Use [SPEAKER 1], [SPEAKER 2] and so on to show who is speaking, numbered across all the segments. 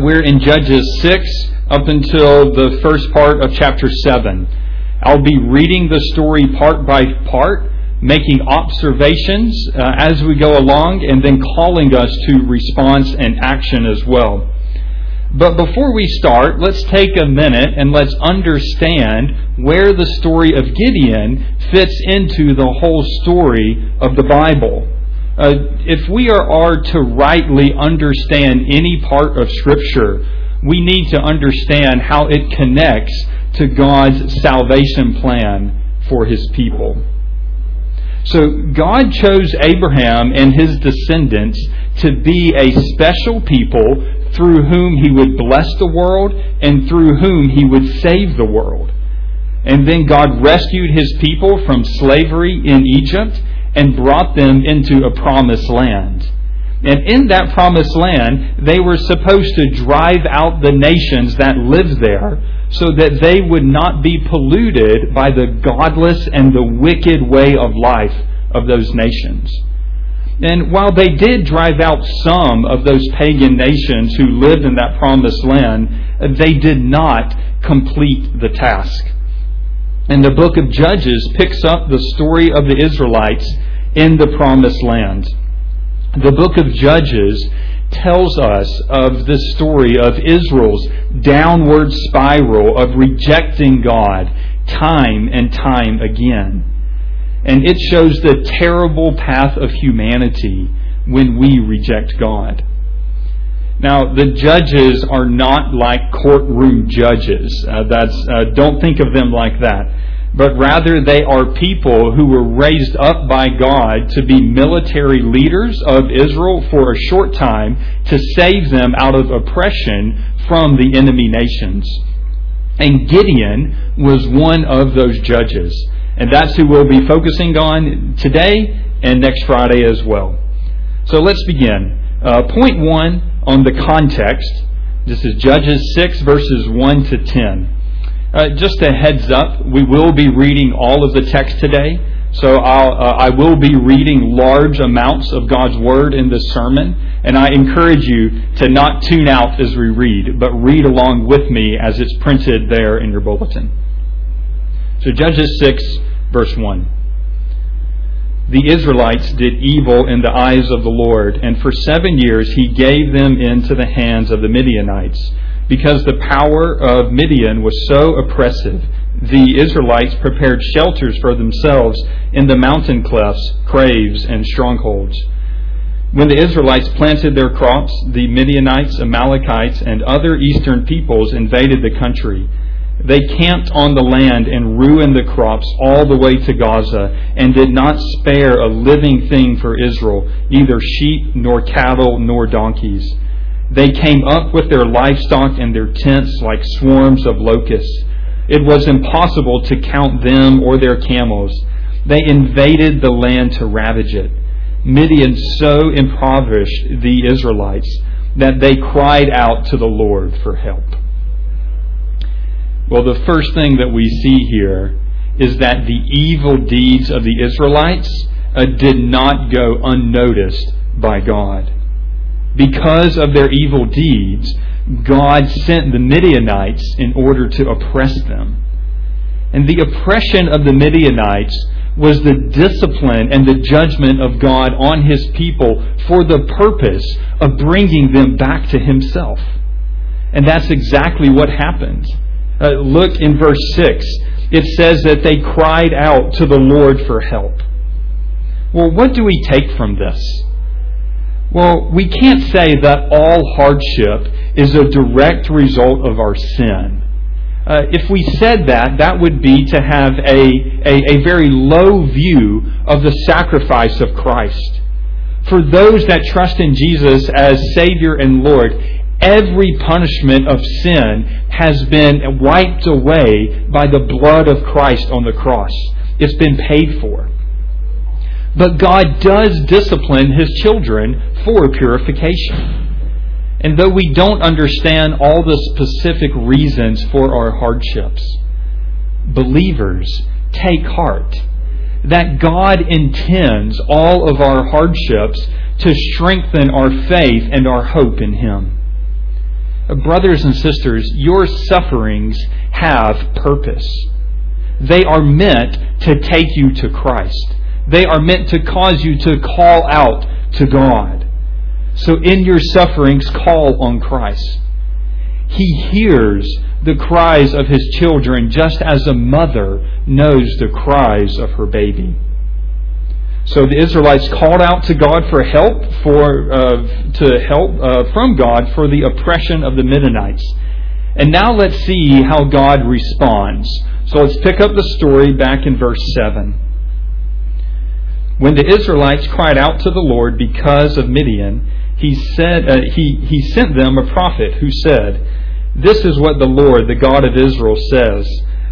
[SPEAKER 1] We're in Judges 6 up until the first part of chapter 7. I'll be reading the story part by part, making observations uh, as we go along, and then calling us to response and action as well. But before we start, let's take a minute and let's understand where the story of Gideon fits into the whole story of the Bible. Uh, if we are, are to rightly understand any part of Scripture, we need to understand how it connects to God's salvation plan for His people. So God chose Abraham and his descendants to be a special people through whom he would bless the world and through whom he would save the world. And then God rescued his people from slavery in Egypt and brought them into a promised land. And in that promised land, they were supposed to drive out the nations that lived there so that they would not be polluted by the godless and the wicked way of life of those nations. And while they did drive out some of those pagan nations who lived in that promised land, they did not complete the task. And the book of Judges picks up the story of the Israelites in the promised land. The book of Judges tells us of the story of Israel's downward spiral of rejecting God time and time again. And it shows the terrible path of humanity when we reject God. Now, the judges are not like courtroom judges. Uh, that's, uh, don't think of them like that. But rather, they are people who were raised up by God to be military leaders of Israel for a short time to save them out of oppression from the enemy nations. And Gideon was one of those judges. And that's who we'll be focusing on today and next Friday as well. So let's begin. Uh, point one on the context. This is Judges 6, verses 1 to 10. Uh, just a heads up, we will be reading all of the text today. So I'll, uh, I will be reading large amounts of God's Word in this sermon, and I encourage you to not tune out as we read, but read along with me as it's printed there in your bulletin. So Judges 6, verse 1. The Israelites did evil in the eyes of the Lord, and for seven years he gave them into the hands of the Midianites. Because the power of Midian was so oppressive, the Israelites prepared shelters for themselves in the mountain clefts, craves, and strongholds. When the Israelites planted their crops, the Midianites, Amalekites, and other eastern peoples invaded the country. They camped on the land and ruined the crops all the way to Gaza, and did not spare a living thing for Israel, neither sheep, nor cattle, nor donkeys. They came up with their livestock and their tents like swarms of locusts. It was impossible to count them or their camels. They invaded the land to ravage it. Midian so impoverished the Israelites that they cried out to the Lord for help. Well, the first thing that we see here is that the evil deeds of the Israelites uh, did not go unnoticed by God. Because of their evil deeds, God sent the Midianites in order to oppress them. And the oppression of the Midianites was the discipline and the judgment of God on his people for the purpose of bringing them back to himself. And that's exactly what happened. Uh, look in verse 6. It says that they cried out to the Lord for help. Well, what do we take from this? Well, we can't say that all hardship is a direct result of our sin. Uh, if we said that, that would be to have a, a, a very low view of the sacrifice of Christ. For those that trust in Jesus as Savior and Lord, every punishment of sin has been wiped away by the blood of Christ on the cross. It's been paid for. But God does discipline His children for purification. And though we don't understand all the specific reasons for our hardships, believers take heart that God intends all of our hardships to strengthen our faith and our hope in Him. Uh, brothers and sisters, your sufferings have purpose. They are meant to take you to Christ. They are meant to cause you to call out to God. So in your sufferings, call on Christ. He hears the cries of his children just as a mother knows the cries of her baby. So the Israelites called out to God for help, for uh, to help uh, from God for the oppression of the Midianites. And now let's see how God responds. So let's pick up the story back in verse 7. When the Israelites cried out to the Lord because of Midian, he said uh, he, he sent them a prophet who said, This is what the Lord, the God of Israel, says.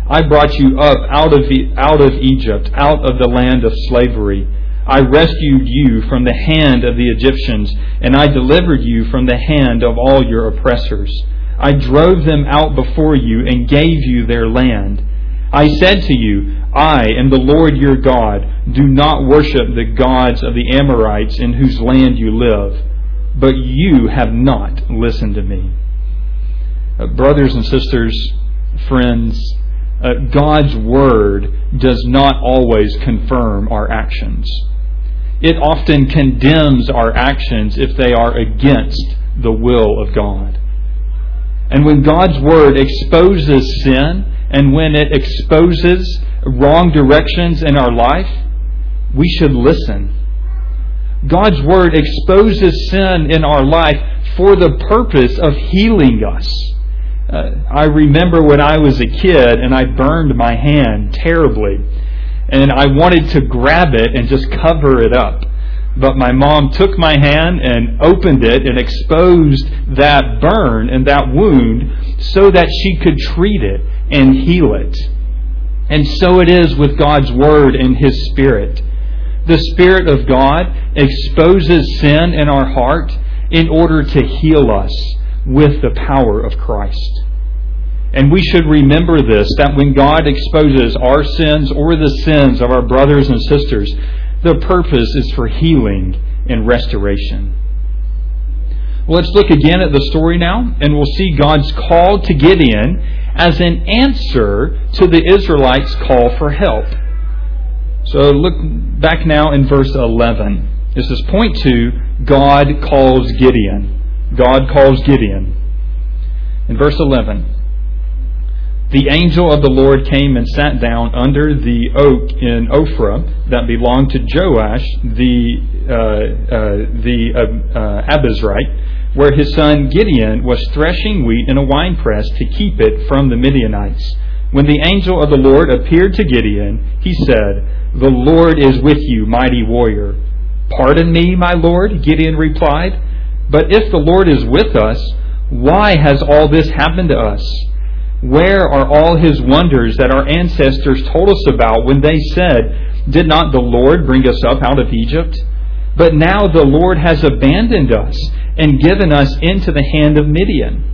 [SPEAKER 1] I brought you up out of, out of Egypt, out of the land of slavery. I rescued you from the hand of the Egyptians, and I delivered you from the hand of all your oppressors. I drove them out before you and gave you their land. I said to you, I am the Lord your God. Do not worship the gods of the Amorites in whose land you live. But you have not listened to me. Uh, brothers and sisters, friends, uh, God's word does not always confirm our actions. It often condemns our actions if they are against the will of God. And when God's Word exposes sin and when it exposes wrong directions in our life, we should listen. God's Word exposes sin in our life for the purpose of healing us. Uh, I remember when I was a kid and I burned my hand terribly, and I wanted to grab it and just cover it up but my mom took my hand and opened it and exposed that burn and that wound so that she could treat it and heal it. And so it is with God's Word and His Spirit. The Spirit of God exposes sin in our heart in order to heal us with the power of Christ. And we should remember this that when God exposes our sins or the sins of our brothers and sisters, the purpose is for healing and restoration. Let's look again at the story now, and we'll see God's call to Gideon as an answer to the Israelites' call for help. So look back now in verse 11. This is point two God calls Gideon. God calls Gideon. In verse 11 the angel of the Lord came and sat down under the oak in Ophrah that belonged to Joash the uh, uh, the uh, Abiezrite, where his son Gideon was threshing wheat in a winepress to keep it from the Midianites. When the angel of the Lord appeared to Gideon, he said, "The Lord is with you, mighty warrior." Pardon me, my Lord, Gideon replied, but if the Lord is with us, why has all this happened to us? Where are all his wonders that our ancestors told us about when they said, Did not the Lord bring us up out of Egypt? But now the Lord has abandoned us and given us into the hand of Midian.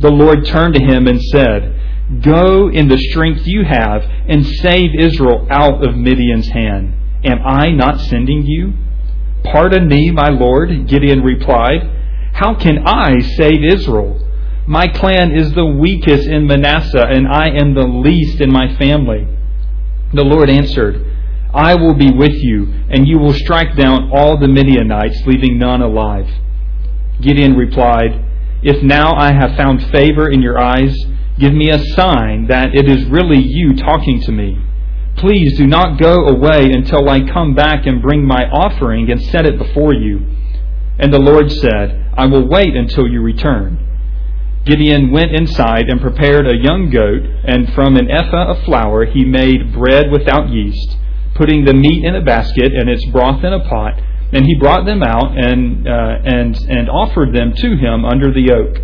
[SPEAKER 1] The Lord turned to him and said, Go in the strength you have and save Israel out of Midian's hand. Am I not sending you? Pardon me, my Lord, Gideon replied. How can I save Israel? My clan is the weakest in Manasseh, and I am the least in my family. The Lord answered, I will be with you, and you will strike down all the Midianites, leaving none alive. Gideon replied, If now I have found favor in your eyes, give me a sign that it is really you talking to me. Please do not go away until I come back and bring my offering and set it before you. And the Lord said, I will wait until you return. Gideon went inside and prepared a young goat, and from an ephah of flour he made bread without yeast, putting the meat in a basket and its broth in a pot. And he brought them out and, uh, and, and offered them to him under the oak.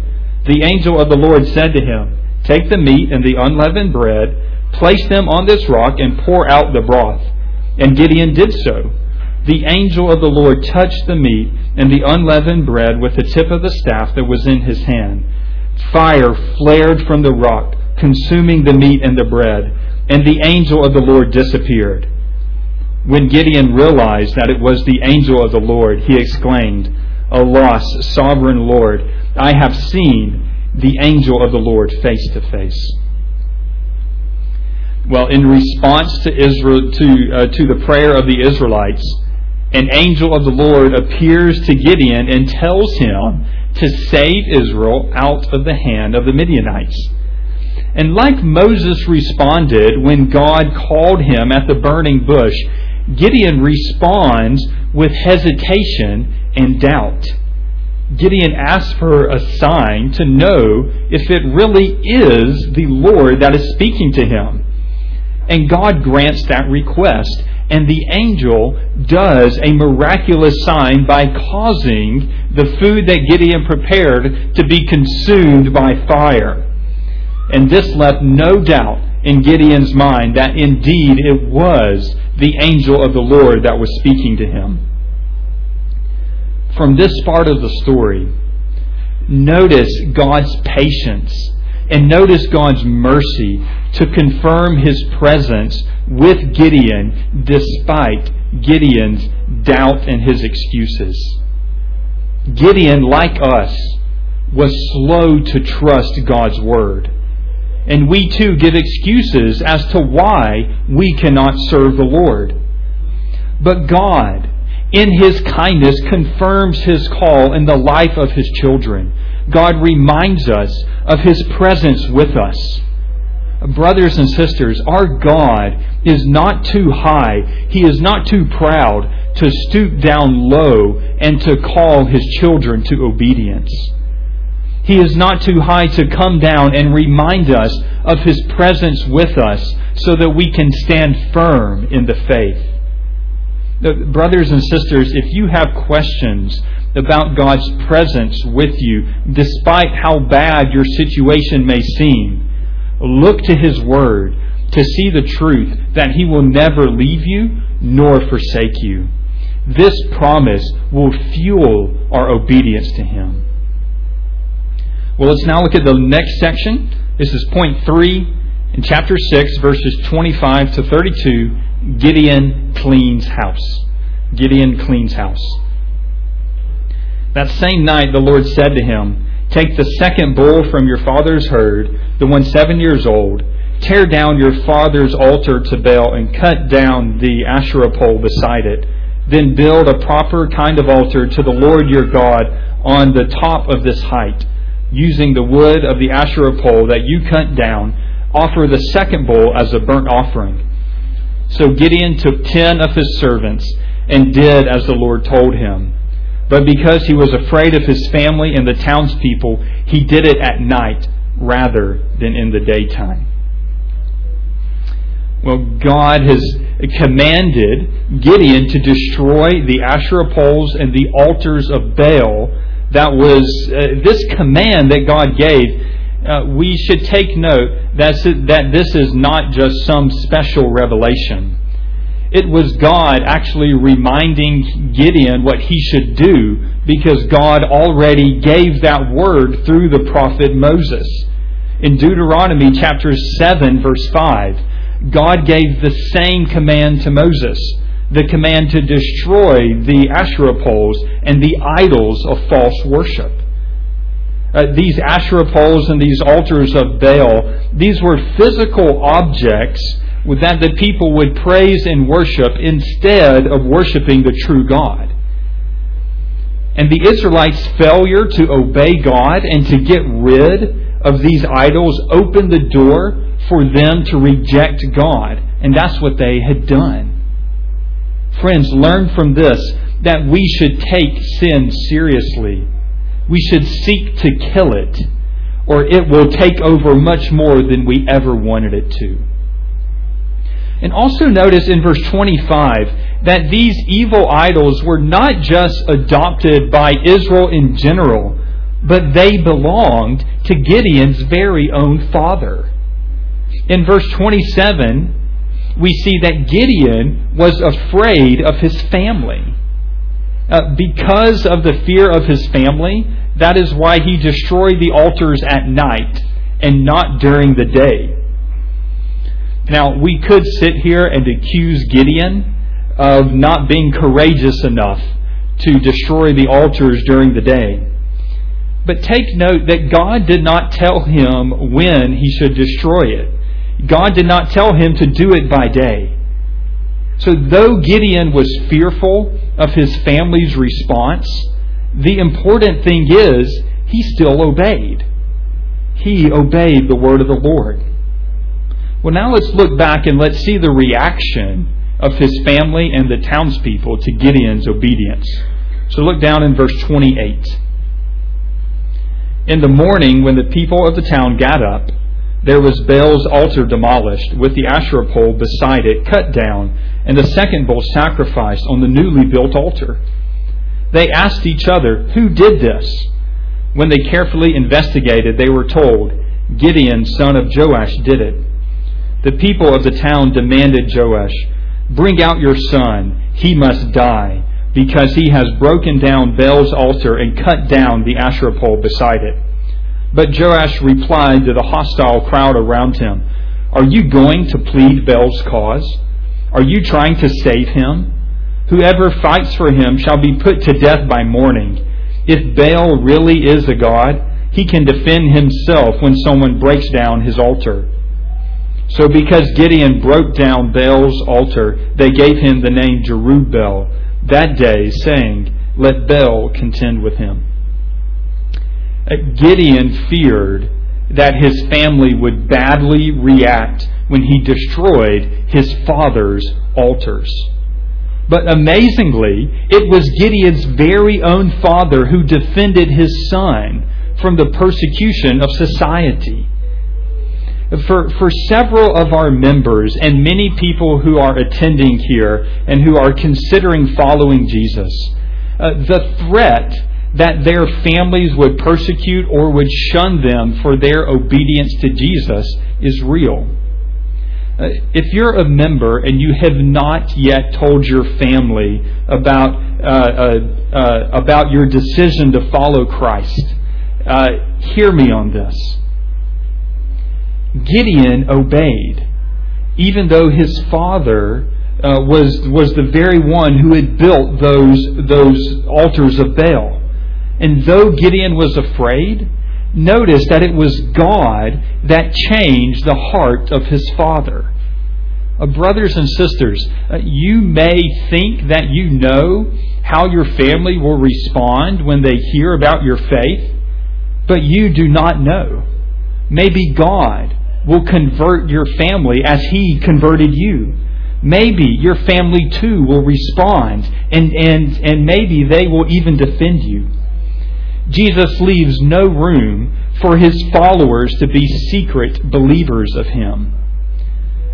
[SPEAKER 1] The angel of the Lord said to him, Take the meat and the unleavened bread, place them on this rock, and pour out the broth. And Gideon did so. The angel of the Lord touched the meat and the unleavened bread with the tip of the staff that was in his hand fire flared from the rock, consuming the meat and the bread, and the angel of the Lord disappeared. When Gideon realized that it was the angel of the Lord, he exclaimed, Alas, sovereign Lord, I have seen the angel of the Lord face to face. Well, in response to Israel to uh, to the prayer of the Israelites, an angel of the Lord appears to Gideon and tells him to save Israel out of the hand of the Midianites. And like Moses responded when God called him at the burning bush, Gideon responds with hesitation and doubt. Gideon asks for a sign to know if it really is the Lord that is speaking to him. And God grants that request, and the angel does a miraculous sign by causing the food that Gideon prepared to be consumed by fire. And this left no doubt in Gideon's mind that indeed it was the angel of the Lord that was speaking to him. From this part of the story, notice God's patience and notice God's mercy to confirm his presence with Gideon despite Gideon's doubt and his excuses. Gideon, like us, was slow to trust God's word. And we too give excuses as to why we cannot serve the Lord. But God, in His kindness, confirms His call in the life of His children. God reminds us of His presence with us. Brothers and sisters, our God is not too high. He is not too proud to stoop down low and to call His children to obedience. He is not too high to come down and remind us of His presence with us so that we can stand firm in the faith. Brothers and sisters, if you have questions about God's presence with you, despite how bad your situation may seem, look to His Word to see the truth that He will never leave you nor forsake you. This promise will fuel our obedience to Him. Well, let's now look at the next section. This is point three in chapter 6, verses 25 to 32. Gideon cleans house. Gideon cleans house. That same night, the Lord said to him, Take the second bull from your father's herd, the one seven years old, tear down your father's altar to Baal, and cut down the Asherah pole beside it. Then build a proper kind of altar to the Lord your God on the top of this height using the wood of the Asherah pole that you cut down, offer the second bull as a burnt offering. So Gideon took ten of his servants and did as the Lord told him. But because he was afraid of his family and the townspeople, he did it at night rather than in the daytime. Well, God has commanded Gideon to destroy the Asherah poles and the altars of Baal that was uh, this command that God gave. Uh, we should take note that that this is not just some special revelation. It was God actually reminding Gideon what he should do because God already gave that word through the prophet Moses. In Deuteronomy chapter 7 verse 5, God gave the same command to Moses the command to destroy the Asherah poles and the idols of false worship. Uh, these Asherah poles and these altars of Baal, these were physical objects that the people would praise and worship instead of worshiping the true God. And the Israelites' failure to obey God and to get rid of these idols opened the door for them to reject God. And that's what they had done. Friends, learn from this that we should take sin seriously. We should seek to kill it, or it will take over much more than we ever wanted it to. And also notice in verse 25 that these evil idols were not just adopted by Israel in general, but they belonged to Gideon's very own father. In verse 27, we see that Gideon was afraid of his family. Uh, because of the fear of his family, that is why he destroyed the altars at night and not during the day. Now, we could sit here and accuse Gideon of not being courageous enough to destroy the altars during the day. But take note that God did not tell him when he should destroy it. God did not tell him to do it by day. So, though Gideon was fearful of his family's response, the important thing is he still obeyed. He obeyed the word of the Lord. Well, now let's look back and let's see the reaction of his family and the townspeople to Gideon's obedience. So, look down in verse 28. In the morning, when the people of the town got up, there was Baal's altar demolished, with the Asherah pole beside it cut down, and the second bull sacrificed on the newly built altar. They asked each other, Who did this? When they carefully investigated, they were told, Gideon, son of Joash, did it. The people of the town demanded Joash, Bring out your son, he must die, because he has broken down Baal's altar and cut down the Asherah pole beside it. But Joash replied to the hostile crowd around him, Are you going to plead Baal's cause? Are you trying to save him? Whoever fights for him shall be put to death by morning. If Baal really is a god, he can defend himself when someone breaks down his altar. So because Gideon broke down Baal's altar, they gave him the name Jerubbaal that day, saying, Let Baal contend with him. Uh, Gideon feared that his family would badly react when he destroyed his father's altars. But amazingly, it was Gideon's very own father who defended his son from the persecution of society. For, for several of our members and many people who are attending here and who are considering following Jesus, uh, the threat that their families would persecute or would shun them for their obedience to Jesus is real. Uh, if you're a member and you have not yet told your family about uh, uh, uh about your decision to follow Christ, hear me on this. Gideon obeyed, even though his father uh, was was the very one who had built those those altars of Baal. And though Gideon was afraid, notice that it was God that changed the heart of his father. Uh, brothers and sisters, uh, you may think that you know how your family will respond when they hear about your faith, but you do not know. Maybe God will convert your family as He converted you. Maybe your family too will respond, and, and, and maybe they will even defend you. Jesus leaves no room for his followers to be secret believers of him.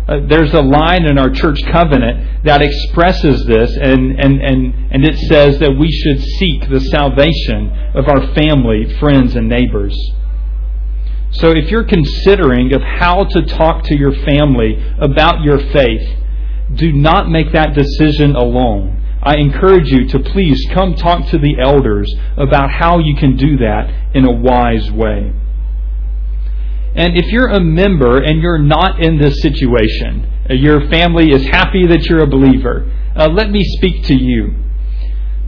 [SPEAKER 1] Uh, there's a line in our church covenant that expresses this, and, and, and, and it says that we should seek the salvation of our family, friends, and neighbors. So if you're considering of how to talk to your family about your faith, do not make that decision alone. I encourage you to please come talk to the elders about how you can do that in a wise way. And if you're a member and you're not in this situation, uh, your family is happy that you're a believer, uh, let me speak to you.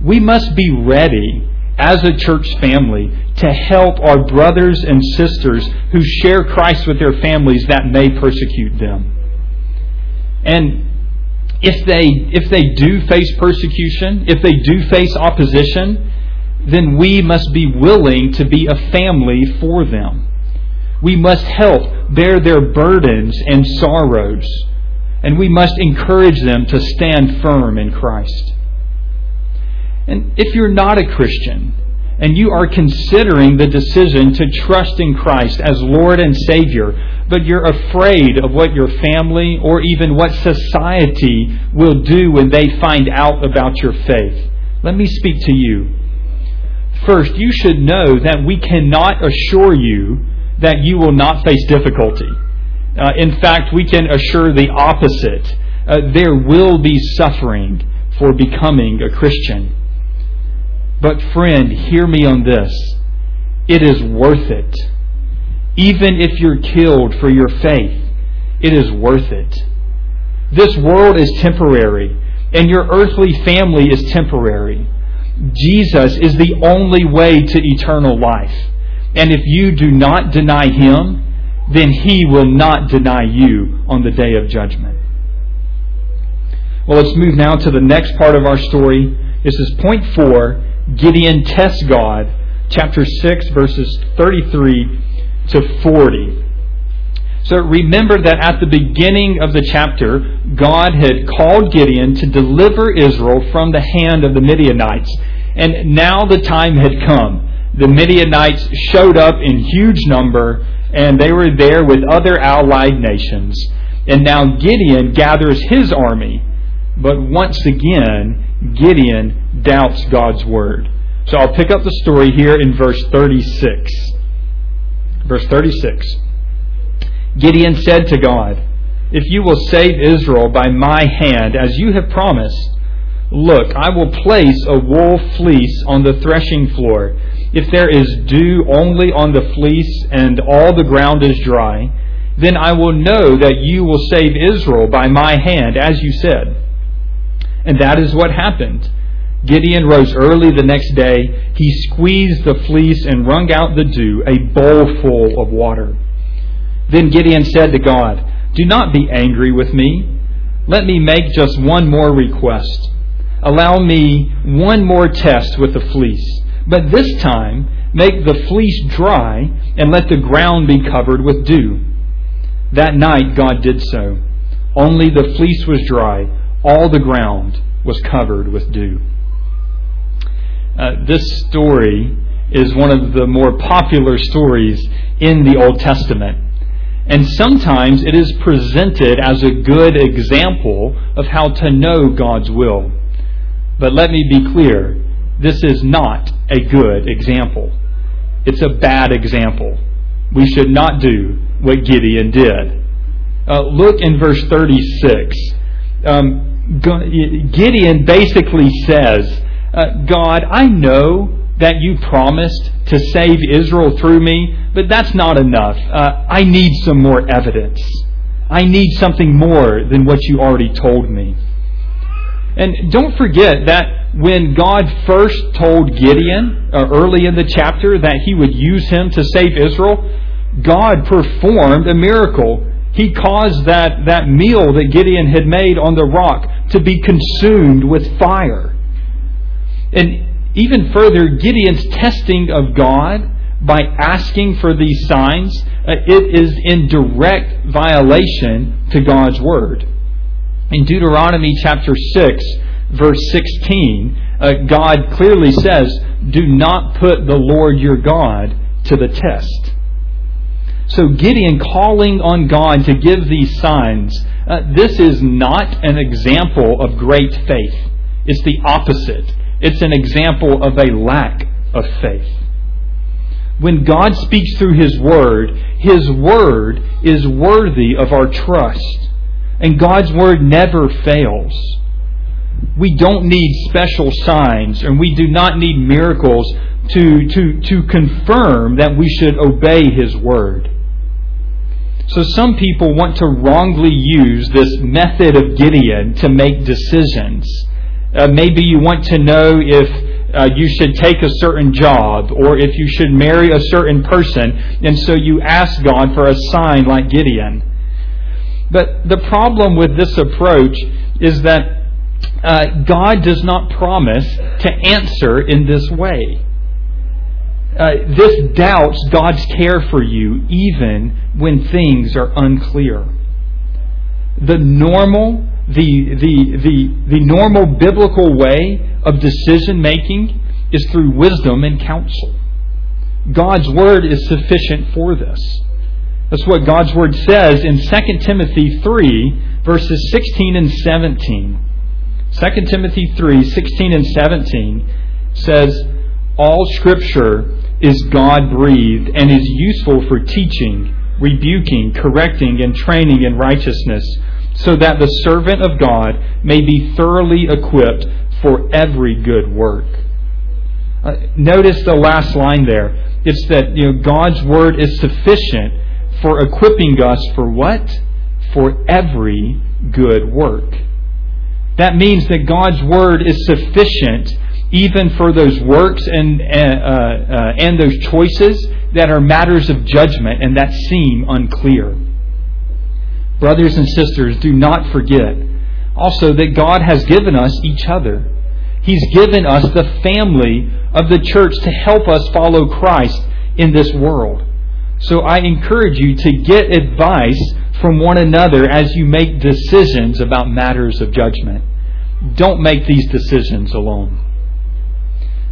[SPEAKER 1] We must be ready as a church family to help our brothers and sisters who share Christ with their families that may persecute them. And if they if they do face persecution, if they do face opposition, then we must be willing to be a family for them. We must help bear their burdens and sorrows, and we must encourage them to stand firm in Christ. And if you're not a Christian, and you are considering the decision to trust in Christ as Lord and Savior, but you're afraid of what your family or even what society will do when they find out about your faith, let me speak to you. First, you should know that we cannot assure you that you will not face difficulty. Uh, in fact, we can assure the opposite. Uh, there will be suffering for becoming a Christian. But, friend, hear me on this. It is worth it. Even if you're killed for your faith, it is worth it. This world is temporary, and your earthly family is temporary. Jesus is the only way to eternal life. And if you do not deny him, then he will not deny you on the day of judgment. Well, let's move now to the next part of our story. This is point four Gideon tests God, chapter 6, verses 33 to 40. So remember that at the beginning of the chapter, God had called Gideon to deliver Israel from the hand of the Midianites. And now the time had come. The Midianites showed up in huge number, and they were there with other allied nations. And now Gideon gathers his army. But once again, Gideon doubts God's word. So I'll pick up the story here in verse 36. Verse 36. Gideon said to God, If you will save Israel by my hand, as you have promised, look, I will place a wool fleece on the threshing floor. If there is dew only on the fleece and all the ground is dry, then I will know that you will save Israel by my hand, as you said. And that is what happened. Gideon rose early the next day. He squeezed the fleece and wrung out the dew, a bowl full of water. Then Gideon said to God, Do not be angry with me. Let me make just one more request. Allow me one more test with the fleece. But this time, make the fleece dry and let the ground be covered with dew. That night, God did so. Only the fleece was dry, all the ground was covered with dew. Uh, this story is one of the more popular stories in the Old Testament. And sometimes it is presented as a good example of how to know God's will. But let me be clear this is not a good example. It's a bad example. We should not do what Gideon did. Uh, look in verse 36. Um, Gideon basically says, uh, God, I know that you promised to save Israel through me, but that's not enough. Uh, I need some more evidence. I need something more than what you already told me. And don't forget that when God first told Gideon uh, early in the chapter that he would use him to save Israel, God performed a miracle. He caused that, that meal that Gideon had made on the rock to be consumed with fire. And even further, Gideon's testing of God by asking for these signs, uh, it is in direct violation to God's word. In Deuteronomy chapter 6, verse 16, uh, God clearly says, Do not put the Lord your God to the test. So Gideon calling on God to give these signs, uh, this is not an example of great faith. It's the opposite. It's an example of a lack of faith. When God speaks through His Word, His Word is worthy of our trust. And God's Word never fails. We don't need special signs, and we do not need miracles to, to, to confirm that we should obey His Word. So some people want to wrongly use this method of Gideon to make decisions. Uh, maybe you want to know if uh, you should take a certain job or if you should marry a certain person, and so you ask God for a sign like Gideon. But the problem with this approach is that uh, God does not promise to answer in this way. Uh, this doubts God's care for you even when things are unclear. The normal the, the, the, the normal biblical way of decision making is through wisdom and counsel. God's word is sufficient for this. That's what God's word says in 2 Timothy 3, verses 16 and 17. 2 Timothy 3, 16 and 17 says, All scripture is God breathed and is useful for teaching, rebuking, correcting, and training in righteousness so that the servant of God may be thoroughly equipped for every good work. Uh, notice the last line there. It's that you know God's word is sufficient for equipping us for what? For every good work. That means that God's word is sufficient even for those works and, uh, uh, and those choices that are matters of judgment and that seem unclear. Brothers and sisters, do not forget also that God has given us each other. He's given us the family of the church to help us follow Christ in this world. So I encourage you to get advice from one another as you make decisions about matters of judgment. Don't make these decisions alone.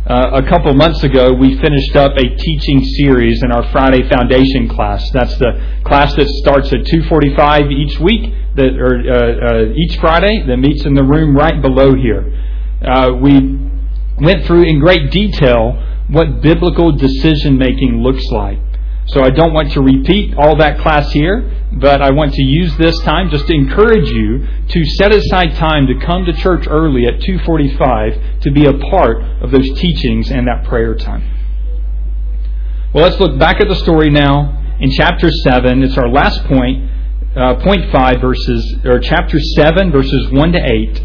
[SPEAKER 1] Uh, a couple months ago, we finished up a teaching series in our Friday Foundation class. That's the class that starts at 2:45 each week, that or uh, uh, each Friday, that meets in the room right below here. Uh, we went through in great detail what biblical decision making looks like. So I don't want to repeat all that class here, but I want to use this time just to encourage you to set aside time to come to church early at 2:45 to be a part of those teachings and that prayer time. Well, let's look back at the story now in chapter 7. It's our last point, uh, point 5 verses or chapter 7 verses 1 to 8.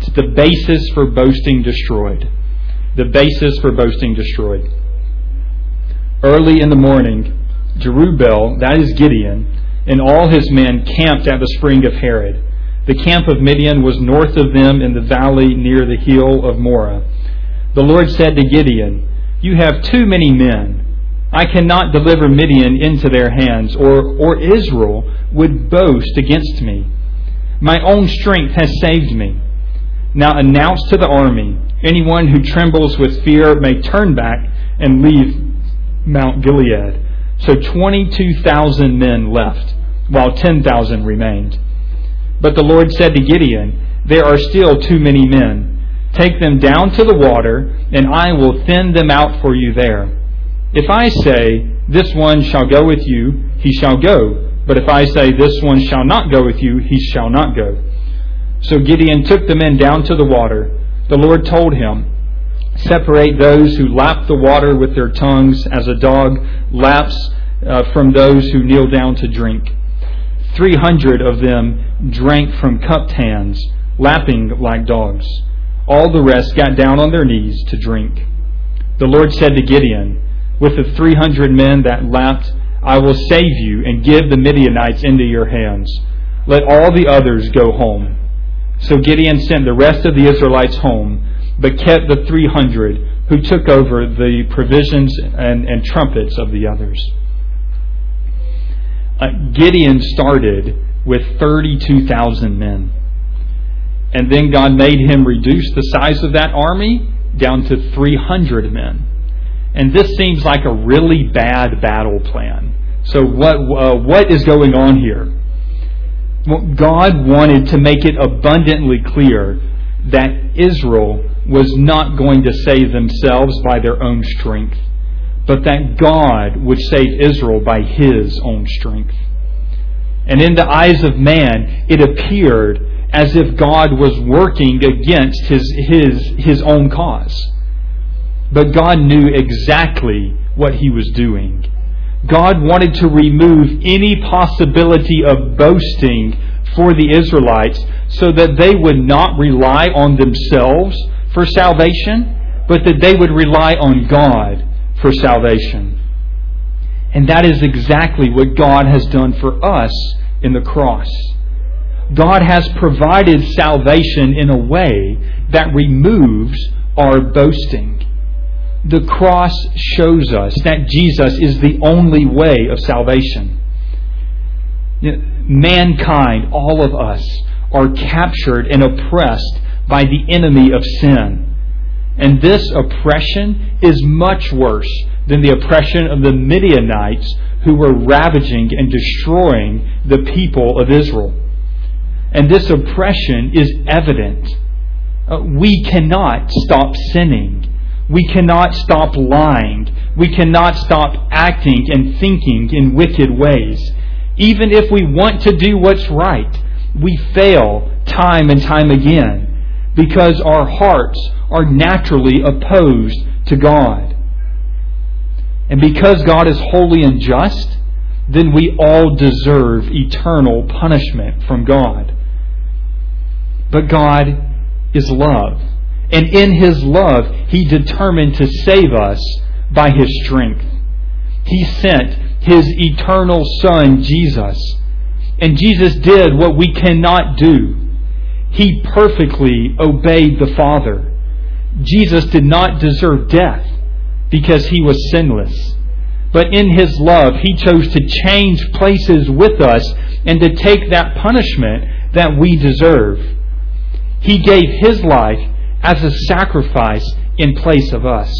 [SPEAKER 1] It's the basis for boasting destroyed. The basis for boasting destroyed. Early in the morning, Jerubbaal, that is Gideon, and all his men camped at the spring of Harod. The camp of Midian was north of them in the valley near the hill of Moreh. The Lord said to Gideon, You have too many men. I cannot deliver Midian into their hands, or, or Israel would boast against me. My own strength has saved me. Now announce to the army, anyone who trembles with fear may turn back and leave Mount Gilead. So 22,000 men left, while 10,000 remained. But the Lord said to Gideon, There are still too many men. Take them down to the water, and I will thin them out for you there. If I say, This one shall go with you, he shall go. But if I say, This one shall not go with you, he shall not go. So Gideon took the men down to the water. The Lord told him, separate those who lap the water with their tongues as a dog laps uh, from those who kneel down to drink. Three hundred of them drank from cupped hands, lapping like dogs. All the rest got down on their knees to drink. The Lord said to Gideon, With the three hundred men that lapped, I will save you and give the Midianites into your hands. Let all the others go home. So Gideon sent the rest of the Israelites home but kept the 300 who took over the provisions and, and trumpets of the others. Uh, Gideon started with 32,000 men. And then God made him reduce the size of that army down to 300 men. And this seems like a really bad battle plan. So, what, uh, what is going on here? Well, God wanted to make it abundantly clear that Israel was not going to save themselves by their own strength, but that God would save Israel by his own strength. And in the eyes of man, it appeared as if God was working against his, his, his own cause. But God knew exactly what he was doing. God wanted to remove any possibility of boasting for the Israelites so that they would not rely on themselves for salvation, but that they would rely on God for salvation. And that is exactly what God has done for us in the cross. God has provided salvation in a way that removes our boasting. The cross shows us that Jesus is the only way of salvation. Mankind, all of us, are captured and oppressed by the enemy of sin. And this oppression is much worse than the oppression of the Midianites who were ravaging and destroying the people of Israel. And this oppression is evident. Uh, we cannot stop sinning. We cannot stop lying. We cannot stop acting and thinking in wicked ways. Even if we want to do what's right, we fail time and time again because our hearts are naturally opposed to God. And because God is holy and just, then we all deserve eternal punishment from God. But God is love. And in His love, He determined to save us by His strength. He sent His eternal Son, Jesus. And Jesus did what we cannot do. He perfectly obeyed the Father. Jesus did not deserve death because he was sinless. But in his love, he chose to change places with us and to take that punishment that we deserve. He gave his life as a sacrifice in place of us.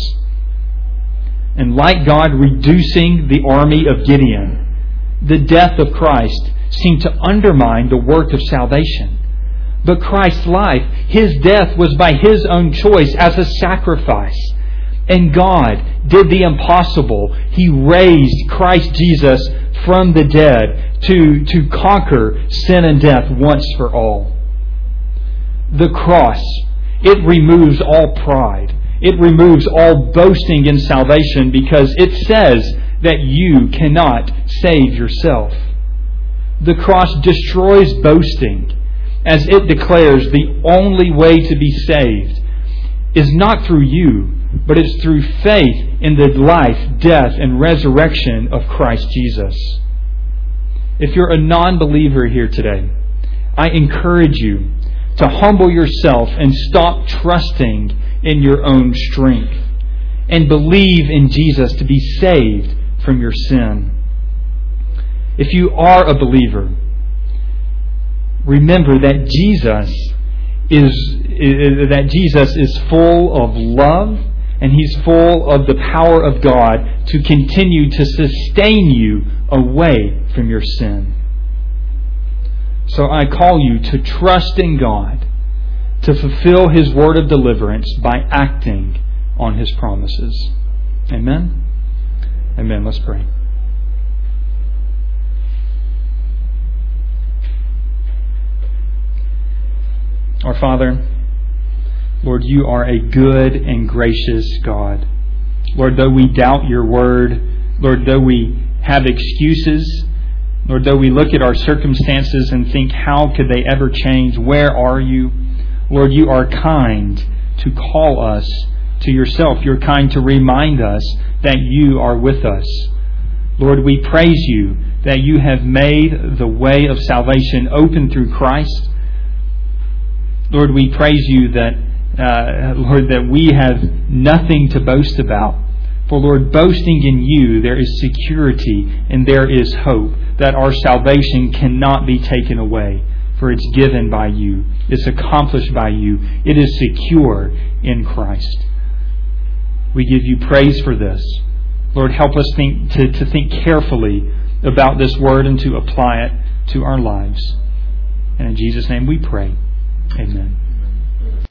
[SPEAKER 1] And like God reducing the army of Gideon, the death of Christ seemed to undermine the work of salvation. But Christ's life, his death, was by his own choice as a sacrifice. And God did the impossible. He raised Christ Jesus from the dead to, to conquer sin and death once for all. The cross, it removes all pride. It removes all boasting in salvation because it says that you cannot save yourself. The cross destroys boasting as it declares the only way to be saved is not through you, but it's through faith in the life, death, and resurrection of Christ Jesus. If you're a non believer here today, I encourage you to humble yourself and stop trusting in your own strength and believe in Jesus to be saved from your sin. If you are a believer, remember that Jesus is, is that Jesus is full of love and he's full of the power of God to continue to sustain you away from your sin. So I call you to trust in God to fulfill his word of deliverance by acting on his promises. Amen. Amen. Let's pray. Our Father, Lord, you are a good and gracious God. Lord, though we doubt your word, Lord, though we have excuses, Lord, though we look at our circumstances and think, how could they ever change? Where are you? Lord, you are kind to call us to yourself. You're kind to remind us that you are with us. Lord, we praise you that you have made the way of salvation open through Christ. Lord, we praise you that, uh, Lord, that we have nothing to boast about. For, Lord, boasting in you, there is security and there is hope that our salvation cannot be taken away, for it's given by you, it's accomplished by you, it is secure in Christ. We give you praise for this. Lord, help us think, to, to think carefully about this word and to apply it to our lives. And in Jesus' name we pray. Amen.